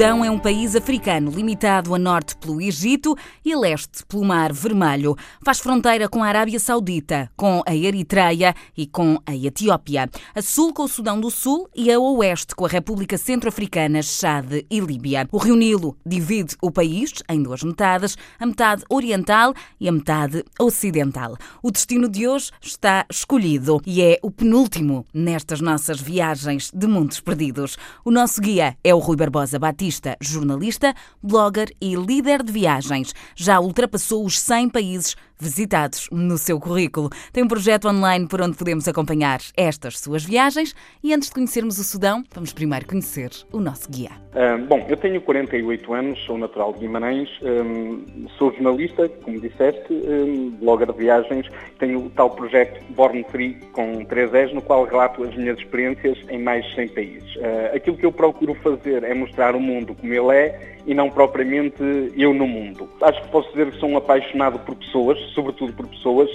Sudão é um país africano limitado a norte pelo Egito e a leste pelo Mar Vermelho. Faz fronteira com a Arábia Saudita, com a Eritreia e com a Etiópia. A sul com o Sudão do Sul e a oeste com a República Centro-Africana, Chade e Líbia. O Rio Nilo divide o país em duas metades, a metade oriental e a metade ocidental. O destino de hoje está escolhido e é o penúltimo nestas nossas viagens de mundos perdidos. O nosso guia é o Rui Barbosa Batista, jornalista, blogger e líder de viagens. Já ultrapassou os 100 países visitados no seu currículo. Tem um projeto online por onde podemos acompanhar estas suas viagens. E antes de conhecermos o Sudão, vamos primeiro conhecer o nosso guia. Uh, bom, eu tenho 48 anos, sou natural de Guimarães, um, sou jornalista, como disseste, um, blogger de viagens, tenho o tal projeto Born Free com 3 S, no qual relato as minhas experiências em mais de 100 países. Uh, aquilo que eu procuro fazer é mostrar o mundo como ele é e não propriamente eu no mundo. Acho que posso dizer que sou um apaixonado por pessoas, sobretudo por pessoas.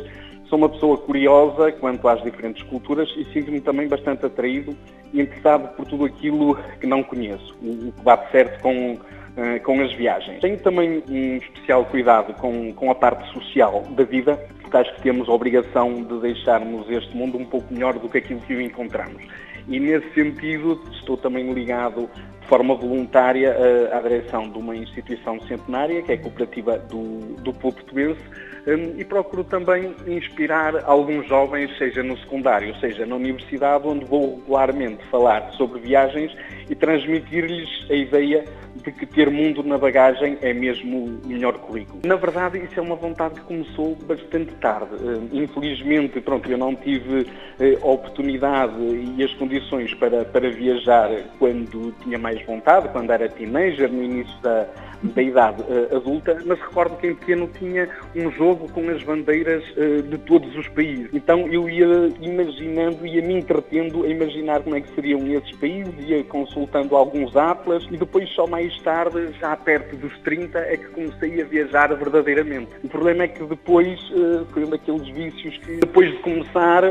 Sou uma pessoa curiosa quanto às diferentes culturas e sinto-me também bastante atraído e interessado por tudo aquilo que não conheço, o que bate certo com, eh, com as viagens. Tenho também um especial cuidado com, com a parte social da vida, porque acho que temos a obrigação de deixarmos este mundo um pouco melhor do que aquilo que o encontramos. E nesse sentido estou também ligado de forma voluntária eh, à direção de uma instituição centenária, que é a Cooperativa do, do Povo Português, um, e procuro também inspirar alguns jovens, seja no secundário, seja na universidade, onde vou regularmente falar sobre viagens e transmitir-lhes a ideia de que ter mundo na bagagem é mesmo o melhor currículo. Na verdade, isso é uma vontade que começou bastante tarde. Infelizmente, pronto, eu não tive eh, a oportunidade e as condições para, para viajar quando tinha mais vontade, quando era teenager, no início da, da idade uh, adulta, mas recordo que em pequeno tinha um jogo com as bandeiras uh, de todos os países. Então eu ia imaginando, ia me entretendo a imaginar como é que seriam esses países, ia consultando alguns atlas e depois só mais tarde, já perto dos 30, é que comecei a viajar verdadeiramente. O problema é que depois uh, foi um daqueles vícios que depois de começar,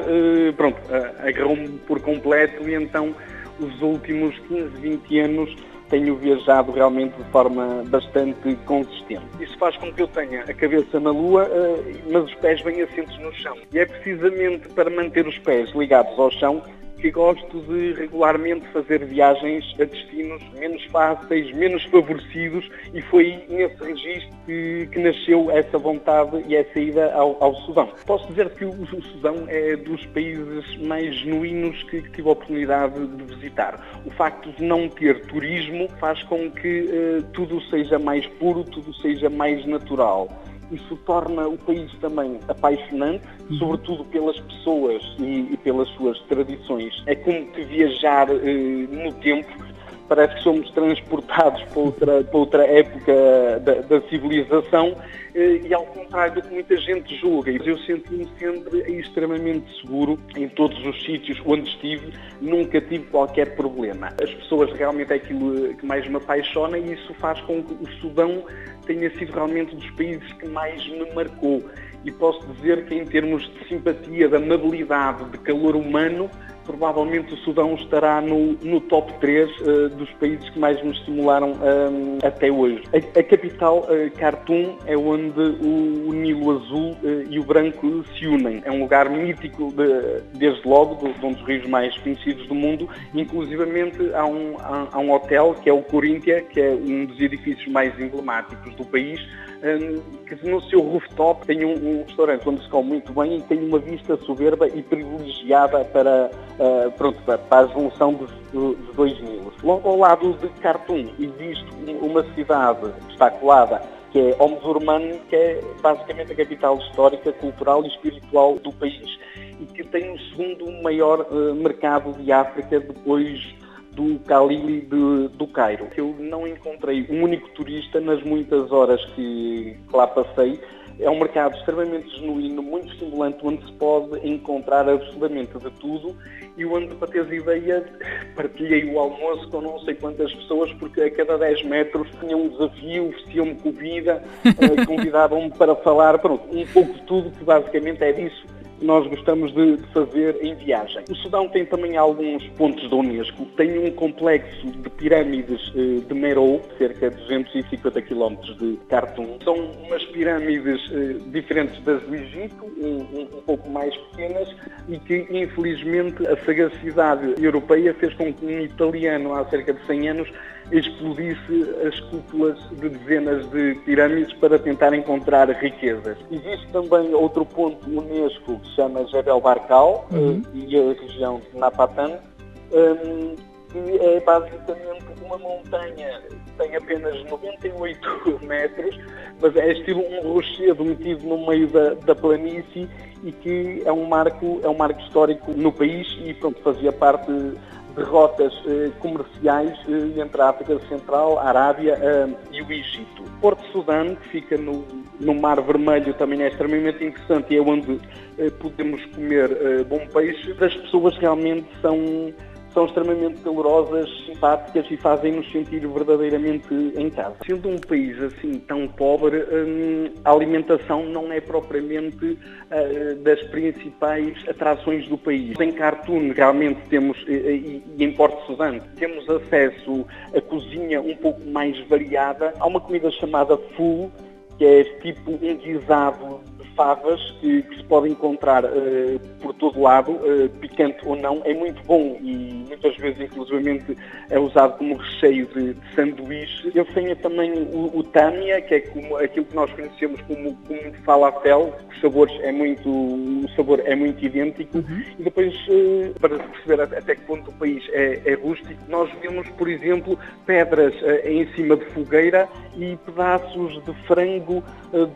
pronto, agarrou-me por completo e então os últimos 15, 20 anos tenho viajado realmente de forma bastante consistente. Isso faz com que eu tenha a cabeça na lua, eh, mas os pés bem assentos no chão. E é precisamente para manter os pés ligados ao chão que gosto de regularmente fazer viagens a destinos menos fáceis, menos favorecidos e foi nesse registro que, que nasceu essa vontade e essa ida ao, ao Sudão. Posso dizer que o, o, Sudão é dos países mais genuínos que, que, tive a oportunidade de visitar. O facto de não ter turismo faz com que uh, tudo seja mais puro, tudo seja mais natural isso torna o país também apaixonante, uhum. sobretudo pelas pessoas e, e, pelas suas tradições. É como que viajar eh, no tempo, parece que somos transportados para outra, para outra época da, da civilização eh, e ao contrário do que muita gente julga. Eu senti-me sempre extremamente seguro em todos os sítios onde estive, nunca tive qualquer problema. As pessoas realmente é aquilo que mais me apaixona e isso faz com que o Sudão tenha sido realmente dos países que mais me marcou. E posso dizer que em termos de simpatia, de amabilidade, de calor humano, provavelmente o Sudão estará no, no top 3 uh, eh, dos países que mais me estimularam um, eh, até hoje. A, a capital, uh, Khartoum, é onde o, o Nilo Azul uh, e o Branco se unem. É um lugar mítico, de, desde logo, de, de, um dos rios mais conhecidos do mundo. Inclusivamente há um, há, há um hotel, que é o Coríntia, que é um dos edifícios mais emblemáticos do país, que no seu rooftop tem um, um, restaurante onde se come muito bem e tem uma vista soberba e privilegiada para, uh, pronto, para, a evolução dos, dos dois Nilos. Logo ao lado de Khartoum existe uma cidade que está colada que é Omdurman, que é basicamente a capital histórica, cultural e espiritual do país e que tem o segundo maior uh, mercado de África depois do Khalili de, do Cairo. Eu não encontrei um único turista nas muitas horas que lá passei. É um mercado extremamente genuíno, muito estimulante, onde se pode encontrar absolutamente de tudo e onde, para teres ideia, partilhei o almoço com não sei quantas pessoas, porque a cada 10 metros tinha um desafio, vestiam-me comida, eh, convidavam-me para falar, pronto, um pouco de tudo, que basicamente é disso nós gostamos de, fazer em viagem. O Sudão tem também alguns pontos da Unesco. Tem um complexo de pirâmides eh, de Meroe, cerca de 250 km de Khartoum. São umas pirâmides eh, diferentes das do Egito, um, um pouco mais pequenas, e que infelizmente a sagacidade europeia fez com que um italiano há cerca de 100 anos explodisse as cúpulas de dezenas de pirâmides para tentar encontrar riquezas. Existe também outro ponto Unesco que se chama Jebel Barkal uhum. Eh, e a região de Napatan, um, que é basicamente uma montanha tem apenas 98 metros, mas é estilo um rochedo metido no meio da, da planície e que é um marco, é um marco histórico no país e pronto, fazia parte rotas eh, comerciais eh, entre a África Central, a Arábia eh, e o Egito. Porto Sudão, que fica no, no Mar Vermelho, também é extremamente interessante e é onde eh, podemos comer eh, bom peixe. As pessoas realmente são são extremamente calorosas, simpáticas e fazem-nos sentir verdadeiramente em casa. Sendo um país assim tão pobre, hum, a alimentação não é propriamente uh, das principais atrações do país. Em Khartoum realmente temos, e em Porto Sudão, temos acesso a cozinha um pouco mais variada. Há uma comida chamada full, que é tipo um guisado favas que, que, se pode encontrar uh, por todo lado, uh, picante ou não, é muito bom e muitas vezes, inclusivamente, é usado como recheio de, de sanduíche. Ele tem também o, o tamia, que é como, aquilo que nós conhecemos como, como falafel, os sabores é muito, o sabor é muito idêntico. Uhum. E depois, uh, para perceber até que ponto o país é, é rústico, nós vemos, por exemplo, pedras em cima de fogueira e pedaços de frango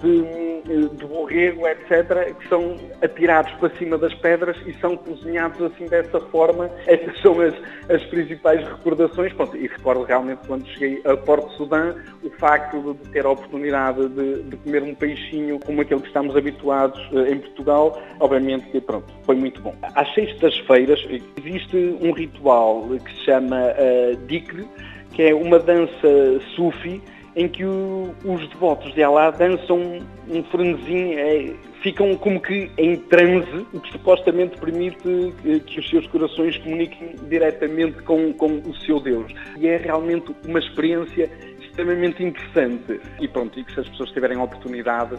de, de borrego etc., que são atirados para cima das pedras e são cozinhados assim dessa forma. Estas são as, as principais recordações. Pronto, e recordo realmente quando cheguei a Porto Sudão, o facto de ter a oportunidade de, de comer um peixinho como aquele que estamos habituados eh, em Portugal, obviamente que pronto, foi muito bom. Às sextas-feiras existe um ritual que se chama uh, Dikr, que é uma dança sufi em que o, os devotos de Alá dançam um frenesim, é, ficam como que em transe, o que supostamente permite que, que os seus corações comuniquem diretamente com, com o seu Deus. E é realmente uma experiência extremamente interessante. E pronto, e que se as pessoas tiverem a oportunidade,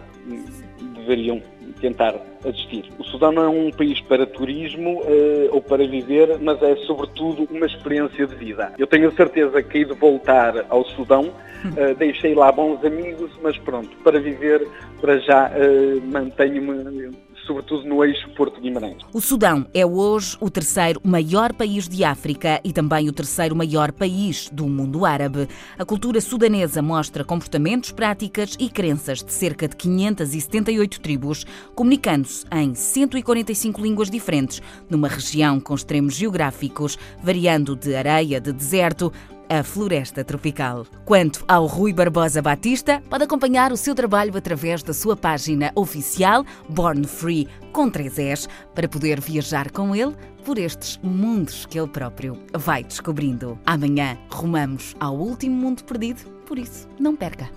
deveriam tentar assistir. O Sudão não é um país para turismo uh, ou para viver, mas é sobretudo uma experiência de vida. Eu tenho a certeza que hei de voltar ao Sudão, uh, deixei lá bons amigos, mas pronto, para viver, para já uh, mantenho-me sobretudo no eixo Porto Guimarães. O Sudão é hoje o terceiro maior país de África e também o terceiro maior país do mundo árabe. A cultura sudanesa mostra comportamentos, práticas e crenças de cerca de 578 tribos, comunicando-se em 145 línguas diferentes, numa região com extremos geográficos, variando de areia de deserto a floresta tropical. Quanto ao Rui Barbosa Batista, pode acompanhar o seu trabalho através da sua página oficial Born Free com 3 S para poder viajar com ele por estes mundos que ele próprio vai descobrindo. Amanhã rumamos ao último mundo perdido, por isso não perca.